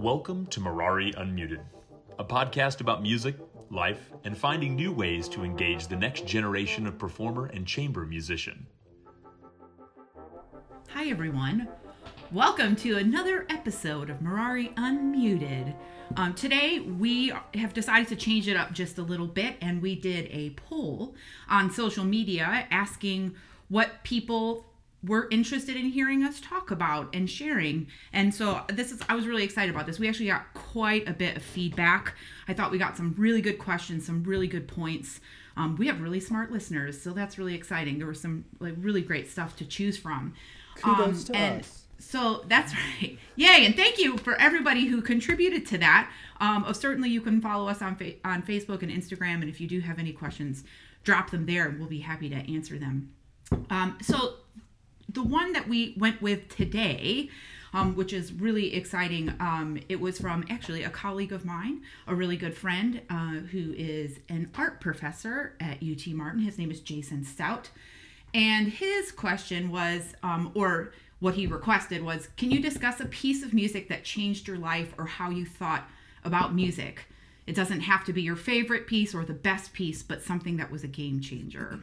Welcome to Mirari Unmuted, a podcast about music, life, and finding new ways to engage the next generation of performer and chamber musician. Hi, everyone. Welcome to another episode of Mirari Unmuted. Um, today, we have decided to change it up just a little bit, and we did a poll on social media asking what people were interested in hearing us talk about and sharing. And so this is I was really excited about this. We actually got quite a bit of feedback. I thought we got some really good questions, some really good points. Um, we have really smart listeners, so that's really exciting. There was some like really great stuff to choose from. Kudos to and us. so that's right. Yay! And thank you for everybody who contributed to that. Um, oh, certainly, you can follow us on fa- on Facebook and Instagram, and if you do have any questions, drop them there, we'll be happy to answer them. Um, so the one that we went with today, um, which is really exciting, um, it was from actually a colleague of mine, a really good friend uh, who is an art professor at UT Martin. His name is Jason Stout. And his question was, um, or what he requested was, can you discuss a piece of music that changed your life or how you thought about music? It doesn't have to be your favorite piece or the best piece, but something that was a game changer.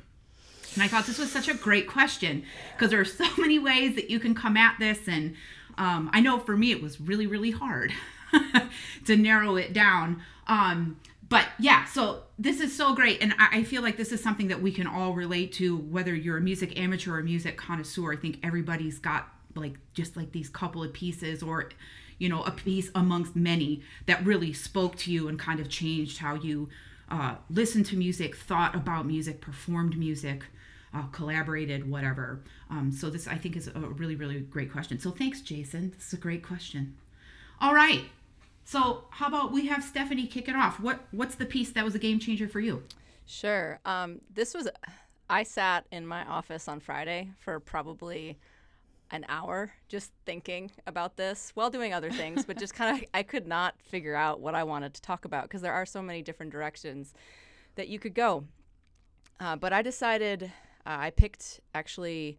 And I thought this was such a great question because there are so many ways that you can come at this. And um, I know for me, it was really, really hard to narrow it down. Um, but yeah, so this is so great. And I, I feel like this is something that we can all relate to, whether you're a music amateur or a music connoisseur. I think everybody's got like just like these couple of pieces or you know a piece amongst many that really spoke to you and kind of changed how you uh, listened to music thought about music performed music uh, collaborated whatever. Um, so this i think is a really really great question. So thanks jason. This is a great question. All right. So how about we have stephanie kick it off? What what's the piece that was a game changer for you? Sure. Um, this was, I sat in my office on Friday for probably an hour just thinking about this while doing other things, but just kind of, I could not figure out what I wanted to talk about because there are so many different directions that you could go. Uh, but I decided, uh, I picked actually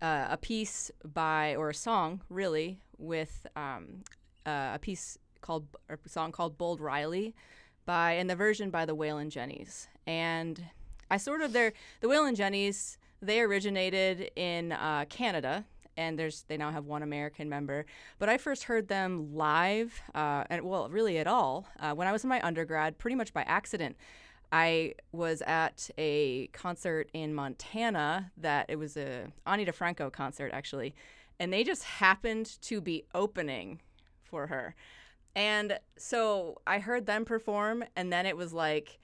uh, a piece by, or a song really, with um, uh, a piece called, or a song called Bold Riley by and the version by the Wailin' Jennys. And I sort of they're the Wailin' Jennys. They originated in uh, Canada, and there's they now have one American member. But I first heard them live, uh, and well, really at all, uh, when I was in my undergrad, pretty much by accident. I was at a concert in Montana that it was a Ani DiFranco concert actually, and they just happened to be opening for her. And so I heard them perform, and then it was like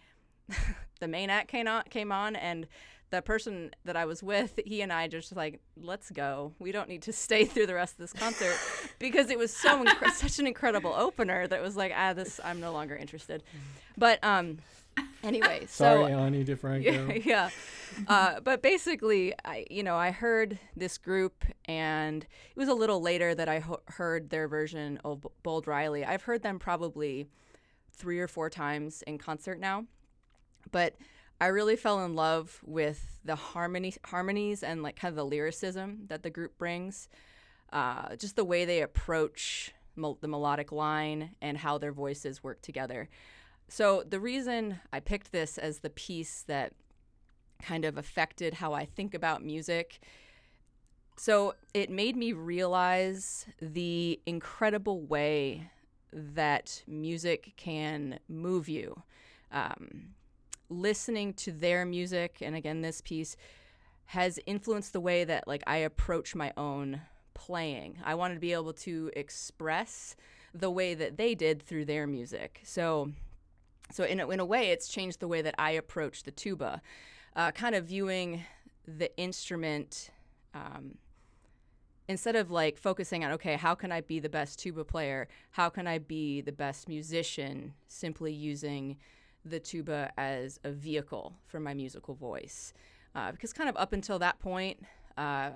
the main act came on, came on, and the person that I was with, he and I just like, let's go. We don't need to stay through the rest of this concert because it was so inc- such an incredible opener that it was like, ah, this I'm no longer interested. But um, anyway, Sorry, so Ani DiFranco. yeah. Uh, but basically, I you know I heard this group, and it was a little later that I ho- heard their version of B- Bold Riley. I've heard them probably three or four times in concert now, but I really fell in love with the harmony harmonies and like kind of the lyricism that the group brings. Uh, just the way they approach mel- the melodic line and how their voices work together. So the reason I picked this as the piece that kind of affected how I think about music. So it made me realize the incredible way that music can move you. Um, listening to their music, and again, this piece has influenced the way that like I approach my own playing. I wanted to be able to express the way that they did through their music. So so in a, in a way, it's changed the way that I approach the tuba, uh, kind of viewing the instrument um, instead of like focusing on okay, how can I be the best tuba player? How can I be the best musician? Simply using the tuba as a vehicle for my musical voice, uh, because kind of up until that point. Uh,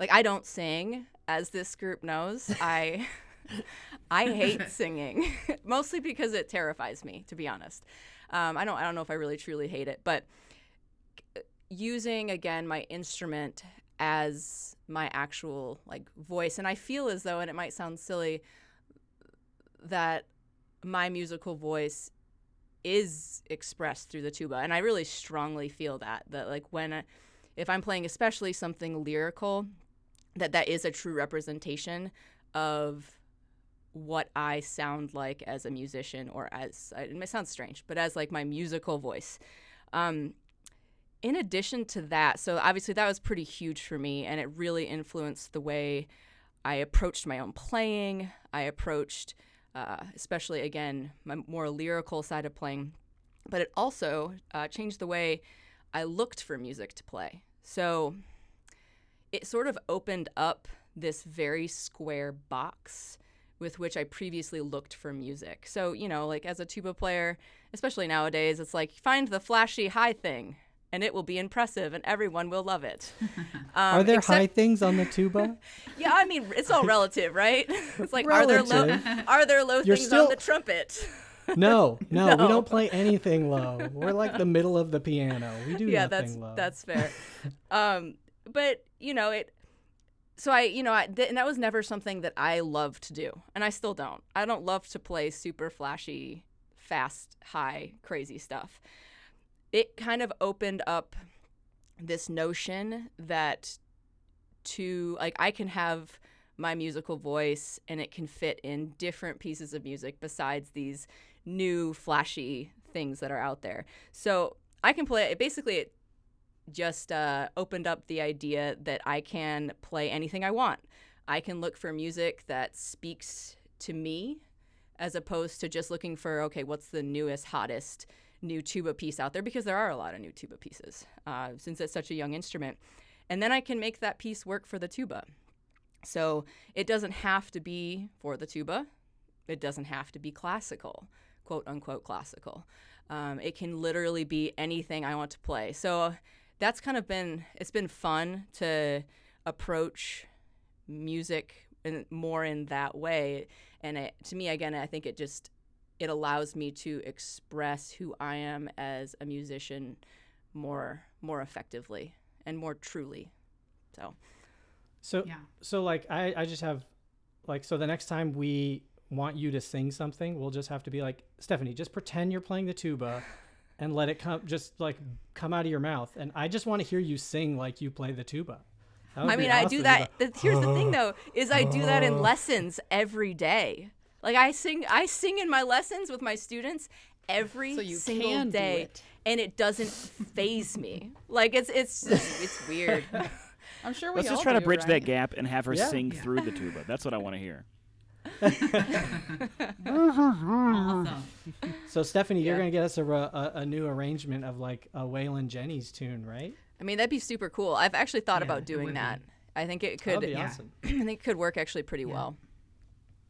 like I don't sing, as this group knows. I I hate singing, mostly because it terrifies me, to be honest. Um, I don't I don't know if I really truly hate it, but using again my instrument as my actual like voice, and I feel as though, and it might sound silly, that my musical voice is expressed through the tuba and i really strongly feel that that like when I, if i'm playing especially something lyrical that that is a true representation of what i sound like as a musician or as it may sound strange but as like my musical voice um, in addition to that so obviously that was pretty huge for me and it really influenced the way i approached my own playing i approached uh, especially again my more lyrical side of playing. But it also uh, changed the way I looked for music to play. So it sort of opened up this very square box with which I previously looked for music. So, you know, like as a tuba player, especially nowadays, it's like find the flashy high thing and it will be impressive and everyone will love it. Um, are there except, high things on the tuba? yeah, I mean it's all relative, right? It's like relative. are there low are there low You're things still... on the trumpet? no, no, no, we don't play anything low. We're like the middle of the piano. We do yeah, that's low. that's fair. um, but you know it. So I, you know, I, th- and that was never something that I love to do, and I still don't. I don't love to play super flashy, fast, high, crazy stuff it kind of opened up this notion that to like I can have my musical voice and it can fit in different pieces of music besides these new flashy things that are out there. So I can play it. Basically, it just uh, opened up the idea that I can play anything I want. I can look for music that speaks to me as opposed to just looking for, okay, what's the newest, hottest new tuba piece out there because there are a lot of new tuba pieces uh, since it's such a young instrument. And then I can make that piece work for the tuba. So it doesn't have to be for the tuba, it doesn't have to be classical, quote unquote classical. Um, it can literally be anything I want to play. So that's kind of been it's been fun to approach music in, more in that way. And it, to me, again, I think it just it allows me to express who I am as a musician more more effectively and more truly. So So yeah. so like I I just have like so the next time we want you to sing something, we'll just have to be like, Stephanie, just pretend you're playing the tuba and let it come just like come out of your mouth and I just want to hear you sing like you play the tuba. I mean, awesome. I do that. Like, Here's the thing, though, is I do that in lessons every day. Like I sing, I sing in my lessons with my students every so single day, it. and it doesn't phase me. Like it's it's just, it's weird. I'm sure we. Let's just try to bridge right? that gap and have her yeah. sing yeah. through the tuba. That's what I want to hear. So Stephanie, yeah. you're gonna get us a, a, a, new arrangement of like a Waylon Jennings tune, right? I mean, that'd be super cool. I've actually thought yeah, about doing that. Be. I think it could. Yeah. Awesome. I think it could work actually pretty well.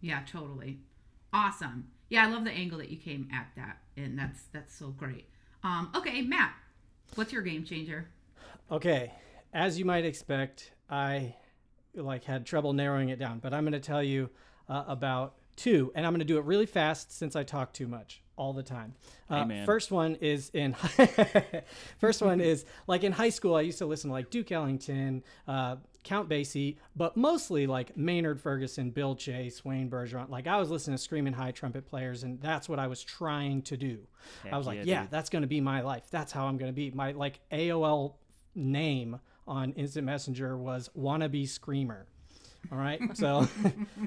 Yeah, totally. Awesome. Yeah, I love the angle that you came at that, and that's that's so great. Um, okay, Matt, what's your game changer? Okay, as you might expect, I like had trouble narrowing it down, but I'm going to tell you uh, about two, and I'm going to do it really fast since I talk too much all the time. Uh, first one is in first one is like in high school. I used to listen to like Duke Ellington, uh, Count Basie, but mostly like Maynard Ferguson, Bill Chase, Wayne Bergeron. Like I was listening to screaming high trumpet players, and that's what I was trying to do. Heck I was like, yeah, yeah that's going to be my life. That's how I'm going to be. My like AOL name on Instant Messenger was wannabe screamer. All right. So,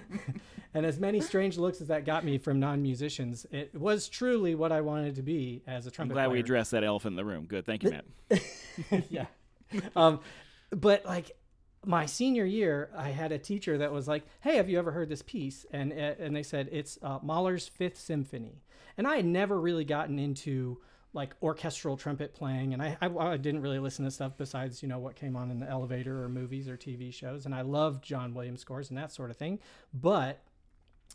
and as many strange looks as that got me from non musicians, it was truly what I wanted to be as a trumpet I'm glad player. we addressed that elephant in the room. Good. Thank you, Matt. yeah. Um, but like my senior year, I had a teacher that was like, "Hey, have you ever heard this piece?" And uh, and they said it's uh, Mahler's Fifth Symphony, and I had never really gotten into like orchestral trumpet playing and I, I, I, didn't really listen to stuff besides you know what came on in the elevator or movies or tv shows and i loved john williams scores and that sort of thing but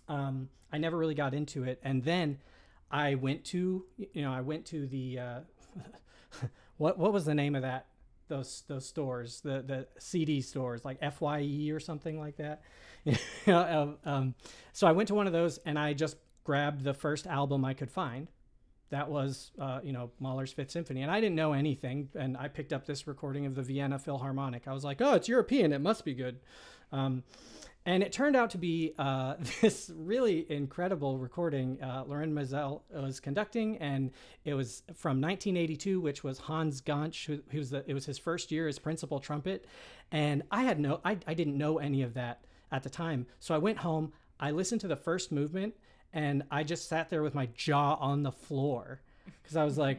um, i never really got into it and then i went to you know i went to the uh, what what was the name of that those those stores the the cd stores like fye or something like that? Um, so i went to one of those and i just grabbed the first album i could find that was uh, you know Mahler's Fifth Symphony, and I didn't know anything, and I picked up this recording of the Vienna Philharmonic. I was like, oh, it's European, it must be good. Um, and it turned out to be uh, this really incredible recording. Uh, Lorin Maazel was conducting, and it was from 1982, which was Hans Gansch, who, who was the, it was his first year as principal trumpet. And I had no, I, I didn't know any of that at the time. So I went home, I listened to the first movement, and I just sat there with my jaw on the floor because I was like,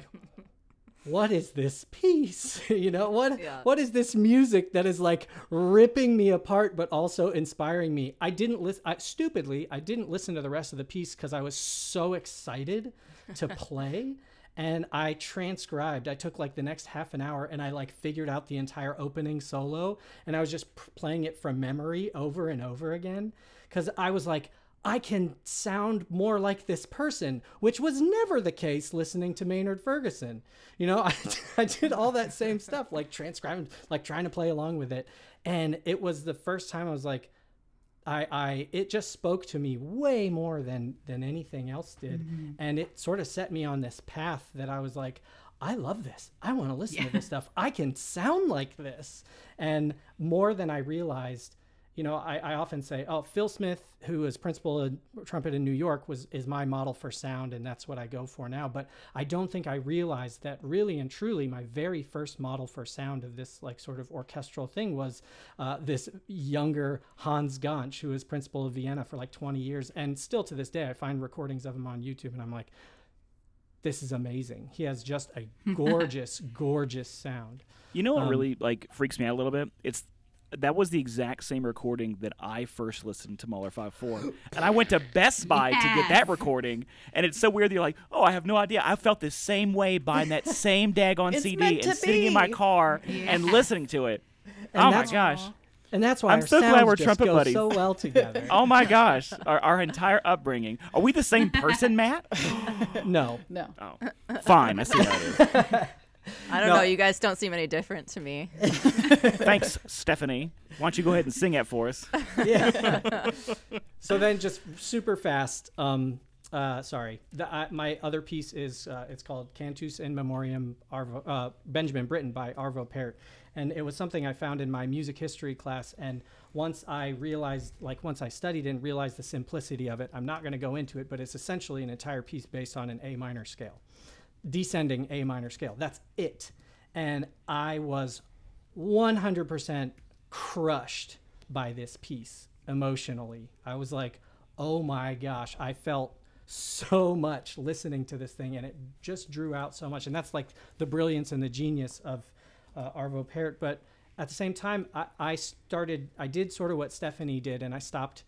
what is this piece? You know what yeah. what is this music that is like ripping me apart but also inspiring me? I didn't listen stupidly i didn't listen to the rest of the piece because i was so excited to play and i transcribed. I took like the next half an hour and i like figured out the entire opening solo and i was just playing it from memory over and over again because i was like I can sound more like this person, which was never the case listening to Maynard Ferguson. You know, I, I did all that same stuff, like transcribing, like trying to play along with it. And it was the first time I was like, I, I, it just spoke to me way more than, than anything else did. Mm-hmm. And it sort of set me on this path that I was like, I love this. I want to listen yeah. to this stuff. I can sound like this. And more than I realized, you know, I, I often say, oh, Phil Smith, who is principal of trumpet in New York, was is my model for sound, and that's what I go for now. But I don't think I realized that really and truly, my very first model for sound of this like sort of orchestral thing was uh, this younger Hans Gansch, who was principal of Vienna for like 20 years, and still to this day, I find recordings of him on YouTube, and I'm like, this is amazing. He has just a gorgeous, gorgeous sound. You know what um, really like freaks me out a little bit? It's that was the exact same recording that I first listened to Mahler 5-4. and I went to Best Buy yes. to get that recording. And it's so weird you're like, oh, I have no idea. I felt the same way buying that same daggone CD and sitting in my car yeah. and listening to it. And oh my gosh. And that's why I'm so glad we're trumpet buddies. so well together. oh my gosh, our, our entire upbringing. Are we the same person, Matt? no. No. Oh, fine. I see how it is. I don't no. know. You guys don't seem any different to me. Thanks, Stephanie. Why don't you go ahead and sing it for us? Yeah. so then, just super fast. Um, uh, sorry. The, uh, my other piece is uh, it's called Cantus in Memoriam Arvo, uh, Benjamin Britten by Arvo Pärt, and it was something I found in my music history class. And once I realized, like once I studied and realized the simplicity of it, I'm not going to go into it, but it's essentially an entire piece based on an A minor scale descending A minor scale. That's it. And I was 100% crushed by this piece emotionally. I was like, oh my gosh, I felt so much listening to this thing and it just drew out so much. And that's like the brilliance and the genius of uh, Arvo Pärt. But at the same time, I, I started, I did sort of what Stephanie did and I stopped.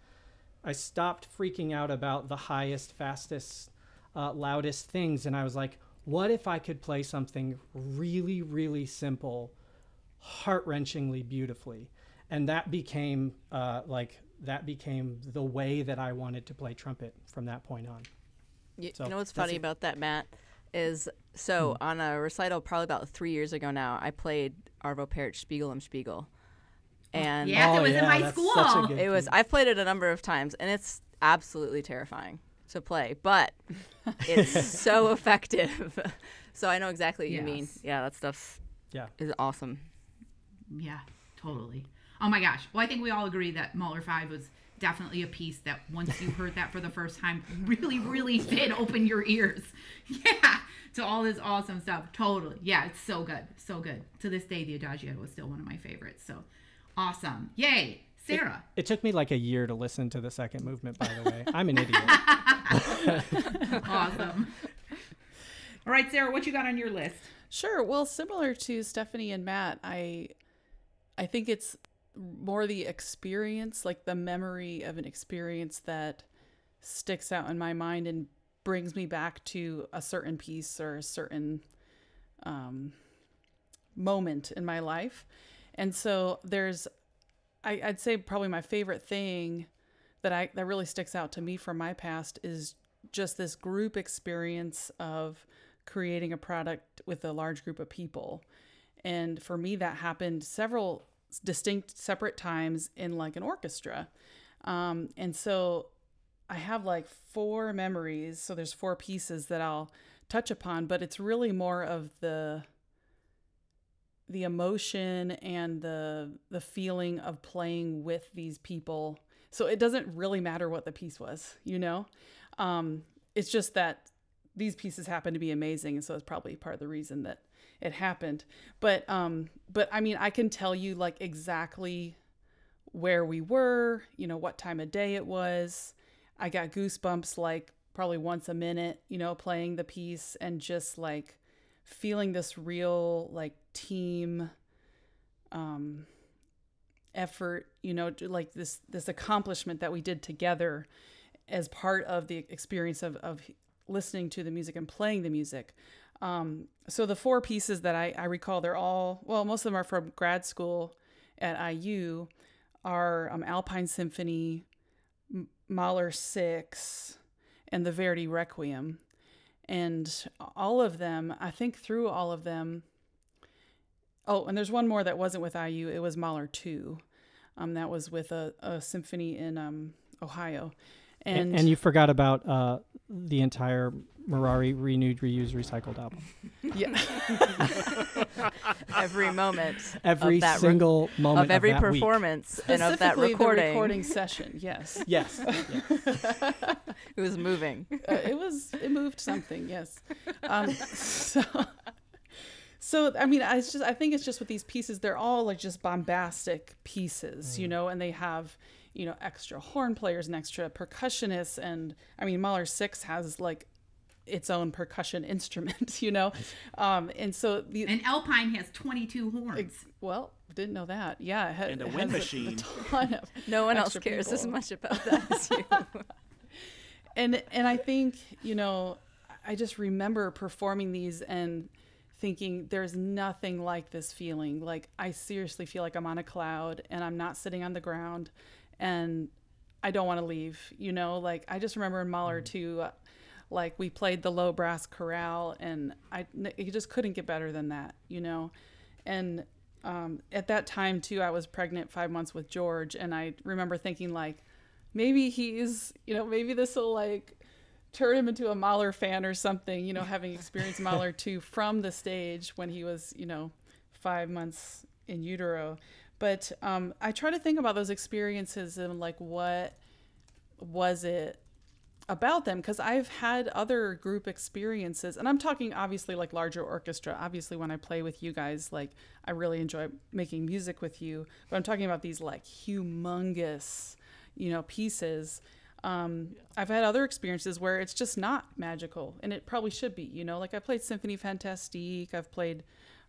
I stopped freaking out about the highest, fastest, uh, loudest things. And I was like, what if I could play something really, really simple, heart wrenchingly beautifully? And that became uh, like that became the way that I wanted to play trumpet from that point on. You, so you know what's funny it. about that, Matt, is so hmm. on a recital probably about three years ago now, I played Arvo Pärt Spiegel im Spiegel. And yeah, oh, it was yeah, in my school. It was. I've played it a number of times, and it's absolutely terrifying to play, but it's so effective. so I know exactly what yes. you mean. Yeah, that stuff yeah. is awesome. Yeah, totally. Oh my gosh. Well, I think we all agree that Mahler 5 was definitely a piece that once you heard that for the first time really, really did open your ears. Yeah, to all this awesome stuff. Totally. Yeah, it's so good. So good. To this day, the Adagio is still one of my favorites. So awesome. Yay. Sarah. It, it, took me like a year to listen to the second movement, by the way. I'm an idiot. awesome. All right, Sarah, what you got on your list? Sure. Well, similar to Stephanie and Matt, I I think it's more the experience, like the memory of an experience that sticks out in my mind and brings me back to a certain piece or a certain um, moment in my life. And so there's I, I'd say probably my favorite thing that I that really sticks out to me from my past is just this group experience of creating a product with a large group of people. And for me, that happened several distinct, separate times in like an orchestra. Um, and so I have like four memories. So there's four pieces that I'll touch upon, but it's really more of the the emotion and the the feeling of playing with these people so it doesn't really matter what the piece was, you know? Um, it's just that these pieces happen to be amazing. And so it's probably part of the reason that it happened. But, um, but I mean, I can tell you like exactly where we were, you know, what time of day it was. I got goosebumps like probably once a minute, you know, playing the piece and just like feeling this real like team um effort, you know, like this this accomplishment that we did together as part of the experience of of listening to the music and playing the music. Um, so the four pieces that I, I recall, they're all well, most of them are from grad school at IU, are um, Alpine Symphony, Mahler Six, and the Verdi Requiem, and all of them, I think through all of them. Oh, and there's one more that wasn't with IU. It was Mahler Two, um, that was with a, a symphony in um, Ohio, And, and and you forgot about uh, the entire Mirari renewed, reused, recycled album. yeah. Every moment Every of that re- single moment of every that week. performance and of that recording, the recording session. Yes, Yes. it was moving. uh, it was it moved something. Yes, um, so so I mean, I it's just I think it's just with these pieces, they're all like just bombastic pieces, you know, and they have you know extra horn players and extra percussionists, and I mean, Mahler Six has like its own percussion instrument, you know, um, and so the And Alpine has 22 horns. Ex- well, didn't know that. Yeah, it ha- And a wind has machine. ton of No one else extra cares as much about that as you. and and I think you know I just remember performing these and thinking there's nothing like this feeling like I seriously feel like I'm on a cloud and I'm not sitting on the ground and I don't want to leave you know like I just remember in Mahler Two uh, like we played the low brass chorale and I it just couldn't get better than that you know? And um, at that time too I was pregnant five months with George and I remember thinking like maybe he's you know maybe this will like turn him into a Mahler fan or something you know having experienced Mahler Two from the stage when he was you know five months in utero. But um, I try to think about those experiences and like what was it about them because I've had other group experiences, and I'm talking obviously like larger orchestra. Obviously, when I play with you guys, like I really enjoy making music with you, but I'm talking about these like humongous, you know, pieces. Um, I've had other experiences where it's just not magical, and it probably should be. You know, like I played Symphony Fantastique, I've played,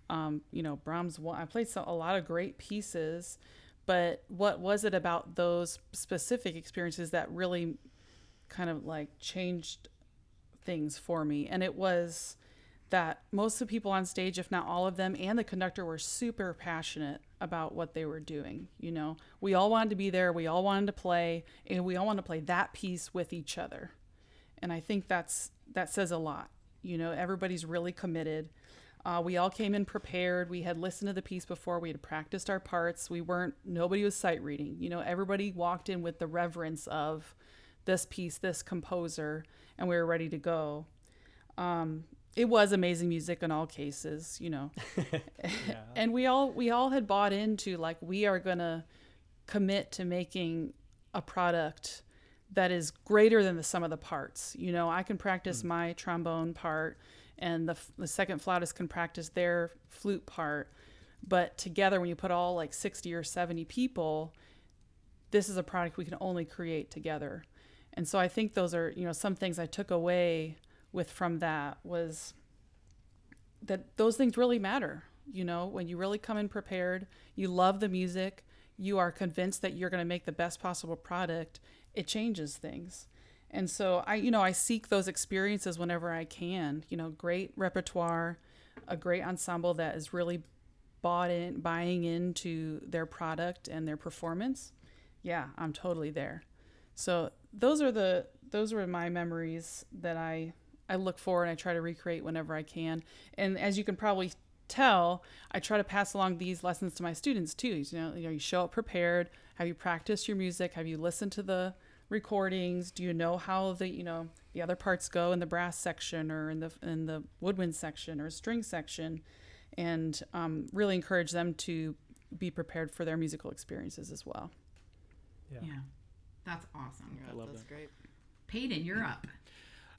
um, you know, Brahms. I played so, a lot of great pieces, but what was it about those specific experiences that really kind of like changed things for me. And it was that most of the people on stage, if not all of them, and the conductor were super passionate about what they were doing. You know, we all wanted to be there, we all wanted to play, and we all wanted to play that piece with each other. And I think that's that says a lot. You know, everybody's really committed. Uh, we all came in prepared. We had listened to the piece before. We had practiced our parts. We weren't. Nobody was sight reading. You know, everybody walked in with the reverence of this piece, this composer, and we were ready to go. Um, it was amazing music in all cases, you know. and we all we all had bought into like we are gonna commit to making a product that is greater than the sum of the parts. You know, I can practice my trombone part, and the the second flautist can practice their flute part. But together, when you put all like sixty or seventy people, this is a product we can only create together. And so I think those are, you know, some things I took away with from that was that those things really matter. You know, when you really come in prepared, you love the music, you are convinced that you're going to make the best possible product, it changes things. And so I, you know, I seek those experiences whenever I can. You know, great repertoire, a great ensemble that is really bought in, buying into their product and their performance. Yeah, I'm totally there. So those are the those were my memories that I I look for and I try to recreate whenever I can. And as you can probably tell, I try to pass along these lessons to my students too. You know, you know, you show up prepared. Have you practiced your music? Have you listened to the recordings? Do you know how the you know the other parts go in the brass section or in the in the woodwind section or string section? And um, really encourage them to be prepared for their musical experiences as well. Yeah. That's awesome. I love That's that. great. Peyton, you're up.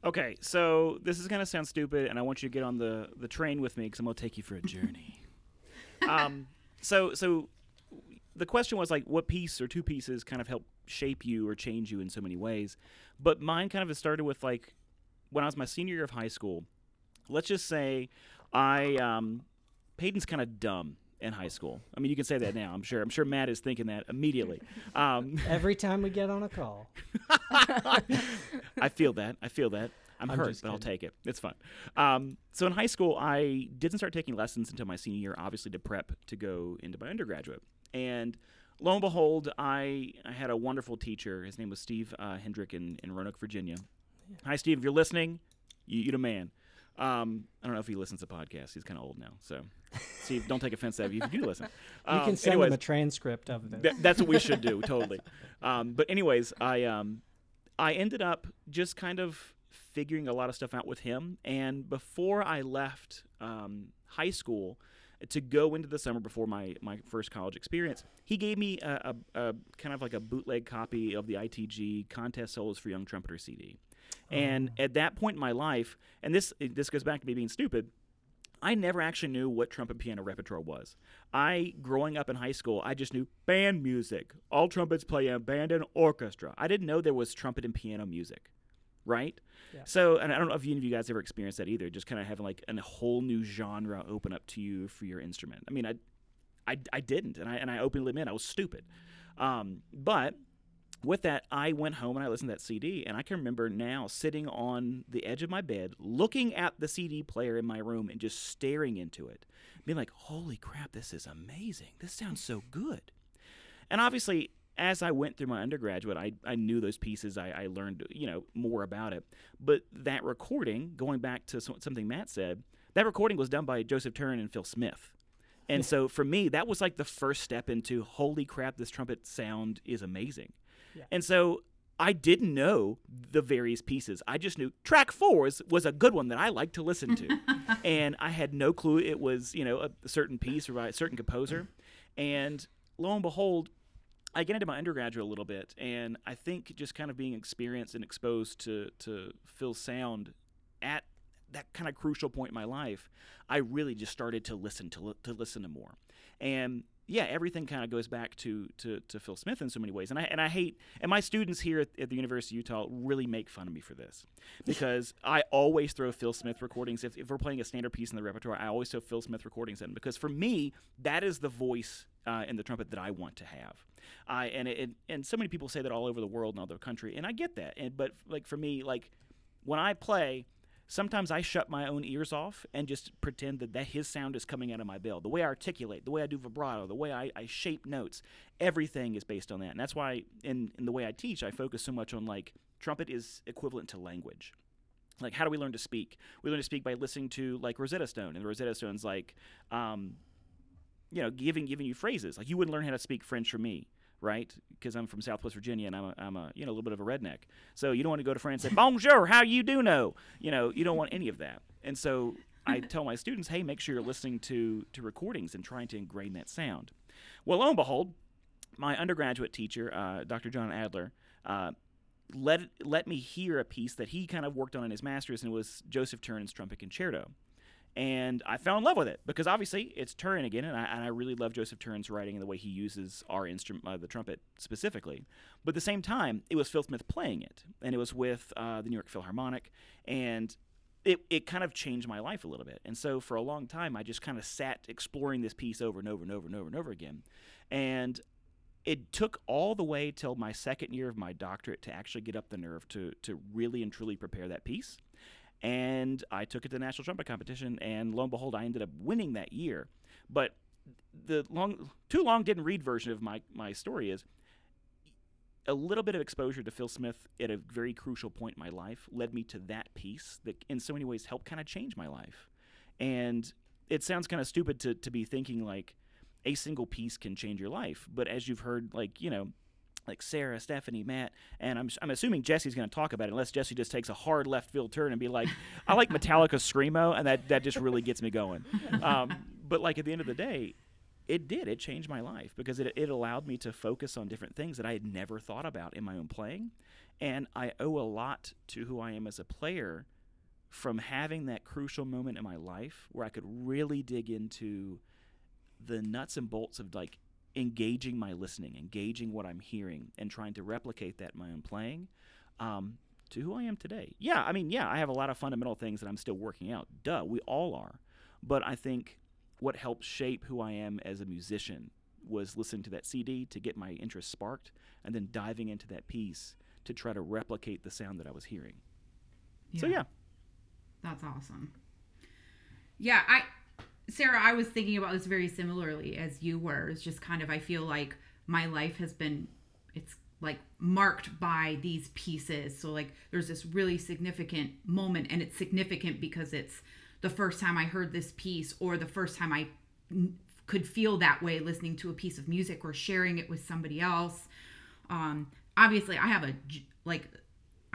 Okay, so this is gonna sound stupid, and I want you to get on the the train with me because I'm gonna take you for a journey. um, so so the question was like, what piece or two pieces kind of help shape you or change you in so many ways? But mine kind of started with like when I was my senior year of high school. Let's just say I um, Peyton's kind of dumb in high school. I mean, you can say that now. I'm sure. I'm sure Matt is thinking that immediately. Um, Every time we get on a call. I feel that. I feel that. I'm, I'm hurt, but I'll take it. It's fun. Um, so in high school, I didn't start taking lessons until my senior year, obviously to prep to go into my undergraduate. And lo and behold, I, I had a wonderful teacher. His name was Steve uh, Hendrick in, in Roanoke, Virginia. Hi, Steve. If you're listening, you, you the man. Um, I don't know if he listens to podcasts. He's kind of old now. So, Steve, don't take offense if you do listen. You Um, can send anyways, them a transcript of this. Th- that's what we should do, totally. Um, but anyways, I um, I ended up just kind of figuring a lot of stuff out with him. And before I left um, high school to go into the summer before my, my first college experience, he gave me a, a, a kind of like a bootleg copy of the ITG Contest Solos for Young Trumpeter CD. And at that point in my life, and this this goes back to me being stupid, I never actually knew what trumpet piano repertoire was. I, growing up in high school, I just knew band music. All trumpets play in band and orchestra. I didn't know there was trumpet and piano music, right? Yeah. So, and I don't know if any of you guys ever experienced that either, just kind of having like a whole new genre open up to you for your instrument. I mean, I, I, I didn't, and I, and I openly admit I was stupid. Um, but with that, I went home and I listened to that CD, and I can remember now sitting on the edge of my bed, looking at the CD player in my room and just staring into it, being like, "Holy crap, this is amazing! This sounds so good." And obviously, as I went through my undergraduate, I, I knew those pieces. I, I learned you know more about it. But that recording, going back to so- something Matt said, that recording was done by Joseph Turrin and Phil Smith. And so for me, that was like the first step into holy crap, this trumpet sound is amazing. And so I didn't know the various pieces. I just knew track four was, was a good one that I liked to listen to. and I had no clue it was, you know, a, certain piece or by a certain composer. And lo and behold, I get into my undergraduate a little bit, and I think just kind of being experienced and exposed to, to Phil's sound at that kind of crucial point in my life, I really just started to listen to, li- to listen to more. And yeah, everything kind of goes back to, to, to Phil Smith in so many ways. And I, and I hate, and my students here at, at the University of Utah really make fun of me for this because I always throw Phil Smith recordings. If, if we're playing a standard piece in the repertoire, I always throw Phil Smith recordings in because for me, that is the voice uh, in the trumpet that I want to have. I and it, and so many people say that all over the world and all over the country, and I get that. And but like for me, like when I play, sometimes I shut my own ears off and just pretend that, that his sound is coming out of my bell. The way I articulate, the way I do vibrato, the way I, I shape notes, everything is based on that. And that's why in, in the way I teach, I focus so much on like trumpet is equivalent to language. Like how do we learn to speak? We learn to speak by listening to like Rosetta Stone, and Rosetta Stone's like, um, you know, giving giving you phrases. Like you wouldn't learn how to speak French from me, right? Because I'm from Southwest Virginia and I'm a, I'm a you know a little bit of a redneck. So you don't want to go to France and say bonjour, how you do know? You know, you don't want any of that. And so I tell my students, hey, make sure you're listening to to recordings and trying to ingrain that sound. Well, lo and behold, my undergraduate teacher, uh, Dr. John Adler. Uh, let let me hear a piece that he kind of worked on in his master's, and it was Joseph Turrin's trumpet concerto and I fell in love with it because obviously it's Turrin again, and I, and I really love Joseph Turrin's writing and the way he uses our instrument, uh, the trumpet specifically. But at the same time, it was Phil Smith playing it, and it was with uh, the New York Philharmonic, and it, it kind of changed my life a little bit. And so for a long time, I just kind of sat exploring this piece over and over and over and over and over again, and it took all the way till my second year of my doctorate to actually get up the nerve to to really and truly prepare that piece and I took it to the national trumpet competition, and lo and behold, I ended up winning that year. But the long, too long didn't read version of my my story is a little bit of exposure to Phil Smith at a very crucial point in my life led me to that piece that, in so many ways, helped kind of change my life. And it sounds kind of stupid to to be thinking like a single piece can change your life, but as you've heard, like you know like Sarah, Stephanie, Matt, and I'm, I'm assuming Jesse's going to talk about it, unless Jesse just takes a hard left field turn and be like, I like Metallica Screamo, and that, that just really gets me going. Um, but like at the end of the day, it did. It changed my life because it, it allowed me to focus on different things that I had never thought about in my own playing. And I owe a lot to who I am as a player from having that crucial moment in my life where I could really dig into the nuts and bolts of like engaging my listening, engaging what I'm hearing, and trying to replicate that in my own playing. Um, to who I am today. Yeah, I mean, yeah, I have a lot of fundamental things that I'm still working out. Duh, we all are. But I think what helped shape who I am as a musician was listening to that CD to get my interest sparked and then diving into that piece to try to replicate the sound that I was hearing. So, yeah. That's awesome. Yeah, I Sarah, I was thinking about this very similarly as you were. It's just kind of I feel like my life has been it's like marked by these pieces. So like there's this really significant moment and it's significant because it's the first time I heard this piece or the first time I could feel that way listening to a piece of music or sharing it with somebody else. Um obviously I have a, like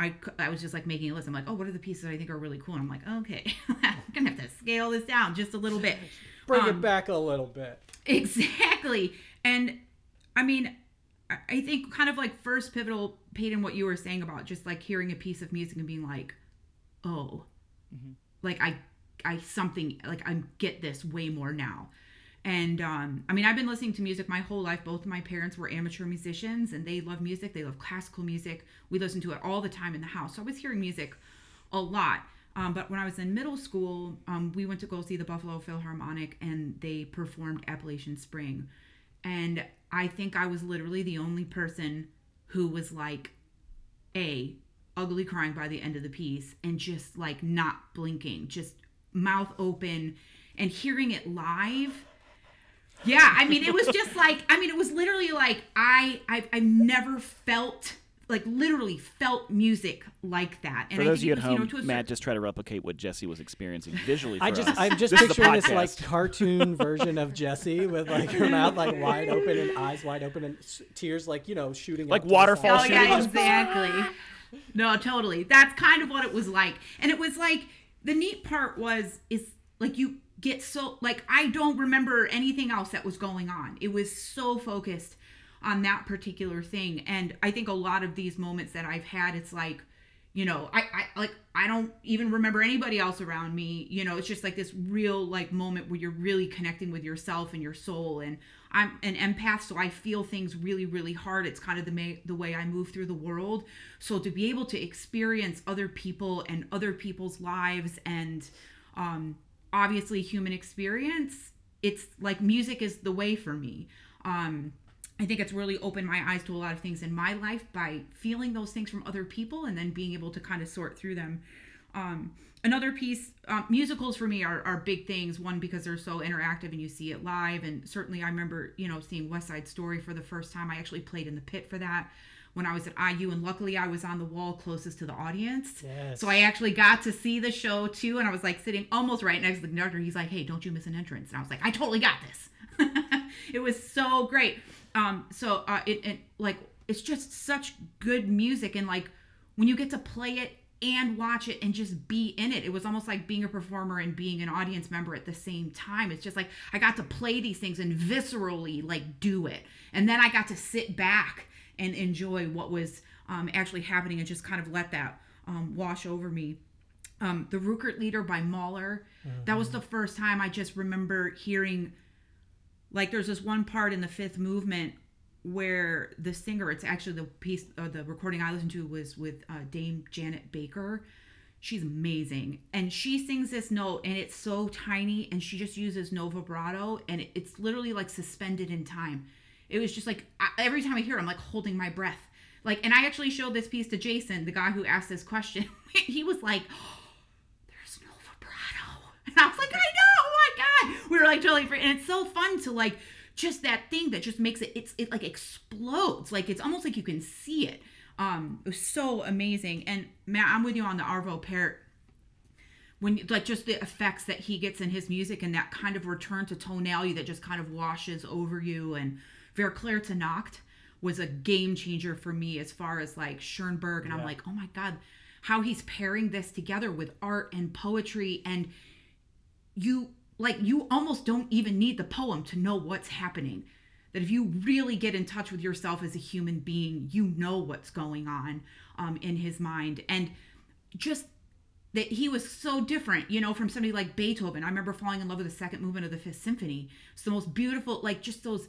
I, I was just like making a list. I'm like, oh, what are the pieces I think are really cool? And I'm like, okay, I'm gonna have to scale this down just a little bit. Bring Um, it back a little bit. Exactly. And I mean, I- think kind of like first pivotal, Peyton, what you were saying about just like hearing a piece of music and being like, oh, like I, I something like I get this way more now. And um, I mean, I've been listening to music my whole life. Both of my parents were amateur musicians and they love music. They love classical music. We listen to it all the time in the house. So I was hearing music a lot. Um, but when I was in middle school, um, we went to go see the Buffalo Philharmonic and they performed Appalachian Spring. And I think I was literally the only person who was like, A, ugly crying by the end of the piece and just like not blinking, just mouth open and hearing it live. Yeah, I mean, it was just like, I mean, it was literally like I, I've, I've never felt like literally felt music like that. And For I those of you at was, you know, home, to Matt just tried to replicate what Jesse was experiencing visually. For I just us. I'm just This picturing this like cartoon version of Jesse with like her mouth like wide open and eyes wide open and tears like you know shooting Like up to the waterfall Oh side. yeah, exactly. No, totally. That's kind of what it was like. And it was like the neat part was is like you get so like I don't remember anything else that was going on. It was so focused on that particular thing. And I think a lot of these moments that I've had, it's like, you know, I, I like I don't even remember anybody else around me. You know, it's just like this real like moment where you're really connecting with yourself and your soul. And I'm an empath, so I feel things really, really hard. It's kind of the may, the way I move through the world. So to be able to experience other people and other people's lives and um, obviously human experience, it's like music is the way for me. Um, I think it's really opened my eyes to a lot of things in my life by feeling those things from other people and then being able to kind of sort through them. Um, another piece, um, musicals for me are, are big things. One, because they're so interactive and you see it live. And certainly I remember, you know, seeing West Side Story for the first time. I actually played in the pit for that when I was at IU. And luckily I was on the wall closest to the audience. Yes. So I actually got to see the show too. And I was like sitting almost right next to the conductor. He's like, hey, don't you miss an entrance. And I was like, I totally got this. it was so great. Um, so uh, it, it like it's just such good music, and like when you get to play it and watch it and just be in it, it was almost like being a performer and being an audience member at the same time. It's just like I got to play these things and viscerally like do it, and then I got to sit back and enjoy what was um, actually happening and just kind of let that um, wash over me um, the Rückert Lieder by Mahler. That was the first time I just remember hearing, like, there's this one part in the fifth movement where the singer, it's actually the piece, uh, the recording I listened to was with uh, Dame Janet Baker. She's amazing. And she sings this note, and it's so tiny, and she just uses no vibrato, and it, it's literally like suspended in time. It was just like, every time I hear it, I'm like holding my breath. Like, and I actually showed this piece to Jason, the guy who asked this question. he was like, there's no vibrato. And I was like, I know, oh my God. We were like totally free. And it's so fun to like just that thing that just makes it, it's, it like explodes. Like it's almost like you can see it. Um, it was so amazing. And Matt, I'm with you on the Arvo Pärt when like just the effects that he gets in his music and that kind of return to tonality that just kind of washes over you and Verklärte Nacht was a game changer for me as far as like Schoenberg and I'm like oh my god how he's pairing this together with art and poetry and you like you almost don't even need the poem to know what's happening that if you really get in touch with yourself as a human being you know what's going on um, in his mind and just that he was so different, you know, from somebody like Beethoven. I remember falling in love with the second movement of the Fifth Symphony. It's the most beautiful, like just those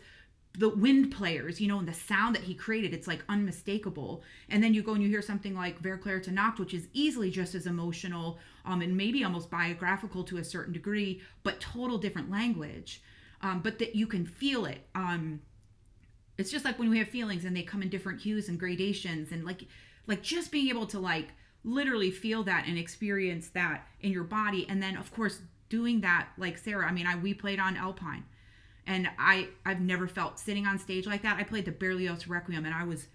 the wind players, you know, and the sound that he created, it's like unmistakable. And then you go and you hear something like Verklärte Nacht, which is easily just as emotional, um, and maybe almost biographical to a certain degree, but total different language. Um, but that you can feel it. Um, it's just like when we have feelings and they come in different hues and gradations, and like, like just being able to like literally feel that and experience that in your body, and then of course doing that like Sarah. I mean, I we played on Alpine and I I've never felt sitting on stage like that. I played the Berlioz Requiem and I was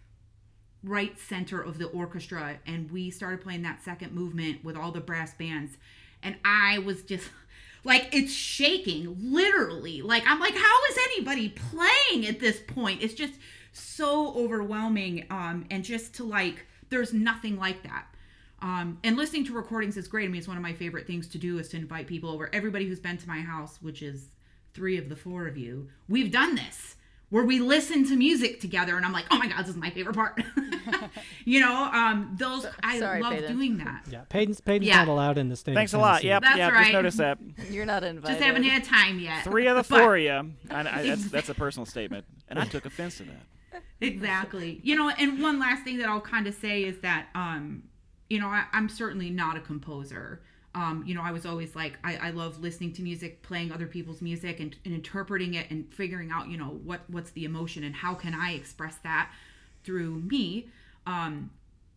right center of the orchestra and we started playing that second movement with all the brass bands and I was just like it's shaking literally. Like I'm like how is anybody playing at this point? It's just so overwhelming um and just to like there's nothing like that. Um, and listening to recordings is great. I mean, it's one of my favorite things to do is to invite people over. Everybody who's been to my house, which is three of the four of you, we've done this where we listen to music together and I'm like, oh my God, this is my favorite part. you know, um, those, I sorry, love Peyton. doing that. Yeah, Payton's, Payton's Yeah. not allowed in the state. Thanks a lot. Tennessee. Yep, That's yep. right. Just noticed that. You're not invited. Just haven't had time yet. Three of the But- four of you. I, I, that's that's a personal statement, and I took offense to that. exactly you know and one last thing that i'll kind of say is that um you know I, i'm certainly not a composer um you know i was always like i, I love listening to music playing other people's music and, and interpreting it and figuring out you know what what's the emotion and how can i express that through me. Um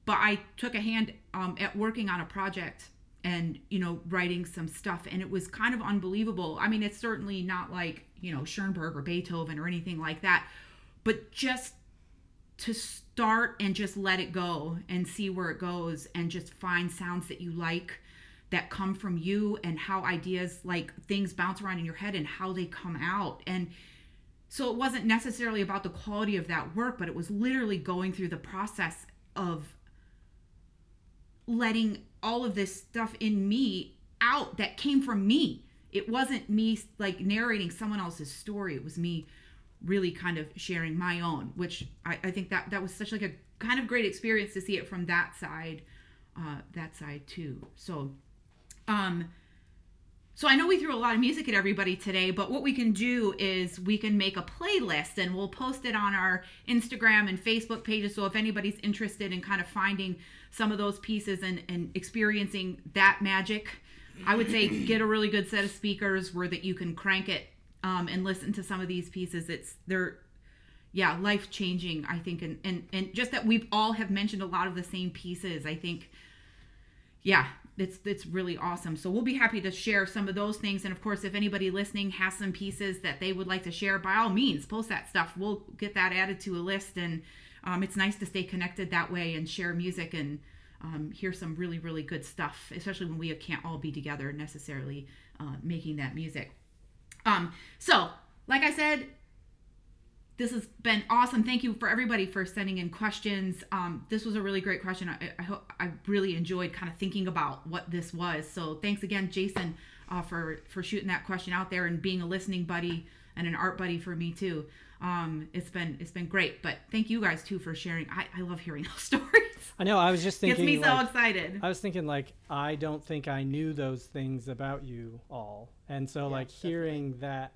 but i took a hand um at working on a project and you know writing some stuff and it was kind of unbelievable. I mean it's certainly not like you know schoenberg or beethoven or anything like that but just to start and just let it go and see where it goes and just find sounds that you like that come from you and how ideas like things bounce around in your head and how they come out. And so it wasn't necessarily about the quality of that work but it was literally going through the process of letting all of this stuff in me out that came from me. It wasn't me like narrating someone else's story. It was me really kind of sharing my own which i, I think that that was such like a kind of great experience to see it from that side uh that side too. So um so I know we threw a lot of music at everybody today, but what we can do is we can make a playlist and we'll post it on our Instagram and Facebook pages. So if anybody's interested in kind of finding some of those pieces and, and experiencing that magic, I would say get a really good set of speakers where that you can crank it um, and listen to some of these pieces. It's they're yeah life changing I think and, and and just that we've all have mentioned a lot of the same pieces. I think yeah it's it's really awesome. So we'll be happy to share some of those things. And of course if anybody listening has some pieces that they would like to share by all means post that stuff. We'll get that added to a list. And um, it's nice to stay connected that way and share music and um, hear some really really good stuff especially when we can't all be together necessarily uh, making that music. Um, so like i said this has been awesome. Thank you for everybody for sending in questions. Um, this was a really great question. I, I hope I really enjoyed kind of thinking about what this was. So thanks again, Jason, uh, for for shooting that question out there and being a listening buddy and an art buddy for me too. Um, it's been it's been great. But thank you guys too for sharing. I, I love hearing those stories. I know. I was just thinking. Gets me so like, excited. I was thinking like I don't think I knew those things about you all, and so like hearing that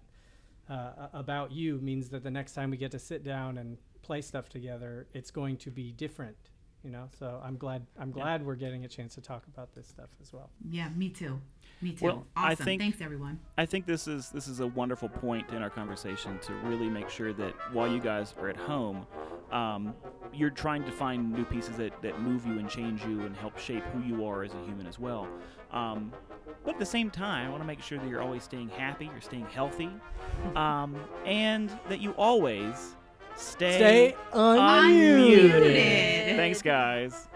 uh, about you means that the next time we get to sit down and play stuff together, it's going to be different. You know, so I'm glad I'm glad we're getting a chance to talk about this stuff as well. Yeah, me too. Me too. Well, I think- Thanks everyone. I think this is this is a wonderful point in our conversation to really make sure that while you guys are at home, um, you're trying to find new pieces that, that move you and change you and help shape who you are as a human as well. Um, but at the same time, I want to make sure that you're always staying happy, you're staying healthy, um, and that you always stay, Stay unmuted. Unmuted. Thanks, guys.